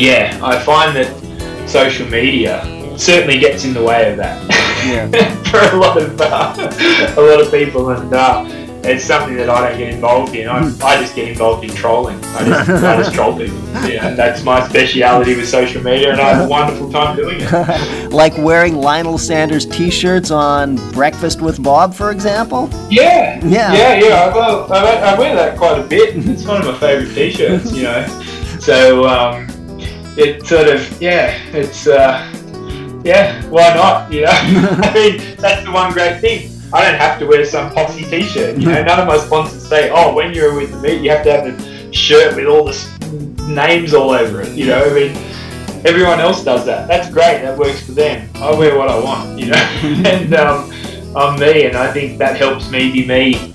yeah, I find that social media certainly gets in the way of that Yeah. for a lot of uh, a lot of people, and uh, it's something that I don't get involved in. I, I just get involved in trolling. I just, I just troll people. Yeah, and that's my speciality with social media, and I have a wonderful time doing it. like wearing Lionel Sanders T-shirts on Breakfast with Bob, for example. Yeah, Yeah. yeah, yeah. I, well, I, wear- I wear that quite a bit. It's one of my favourite T-shirts, you know. So um, it sort of, yeah, it's, uh, yeah, why not? You know, I mean, that's the one great thing. I don't have to wear some poxy T-shirt. You know, none of my sponsors say, oh, when you're with me, you have to have a shirt with all the names all over it. You know, I mean. Everyone else does that. That's great. That works for them. I wear what I want, you know, and um, I'm me, and I think that helps me be me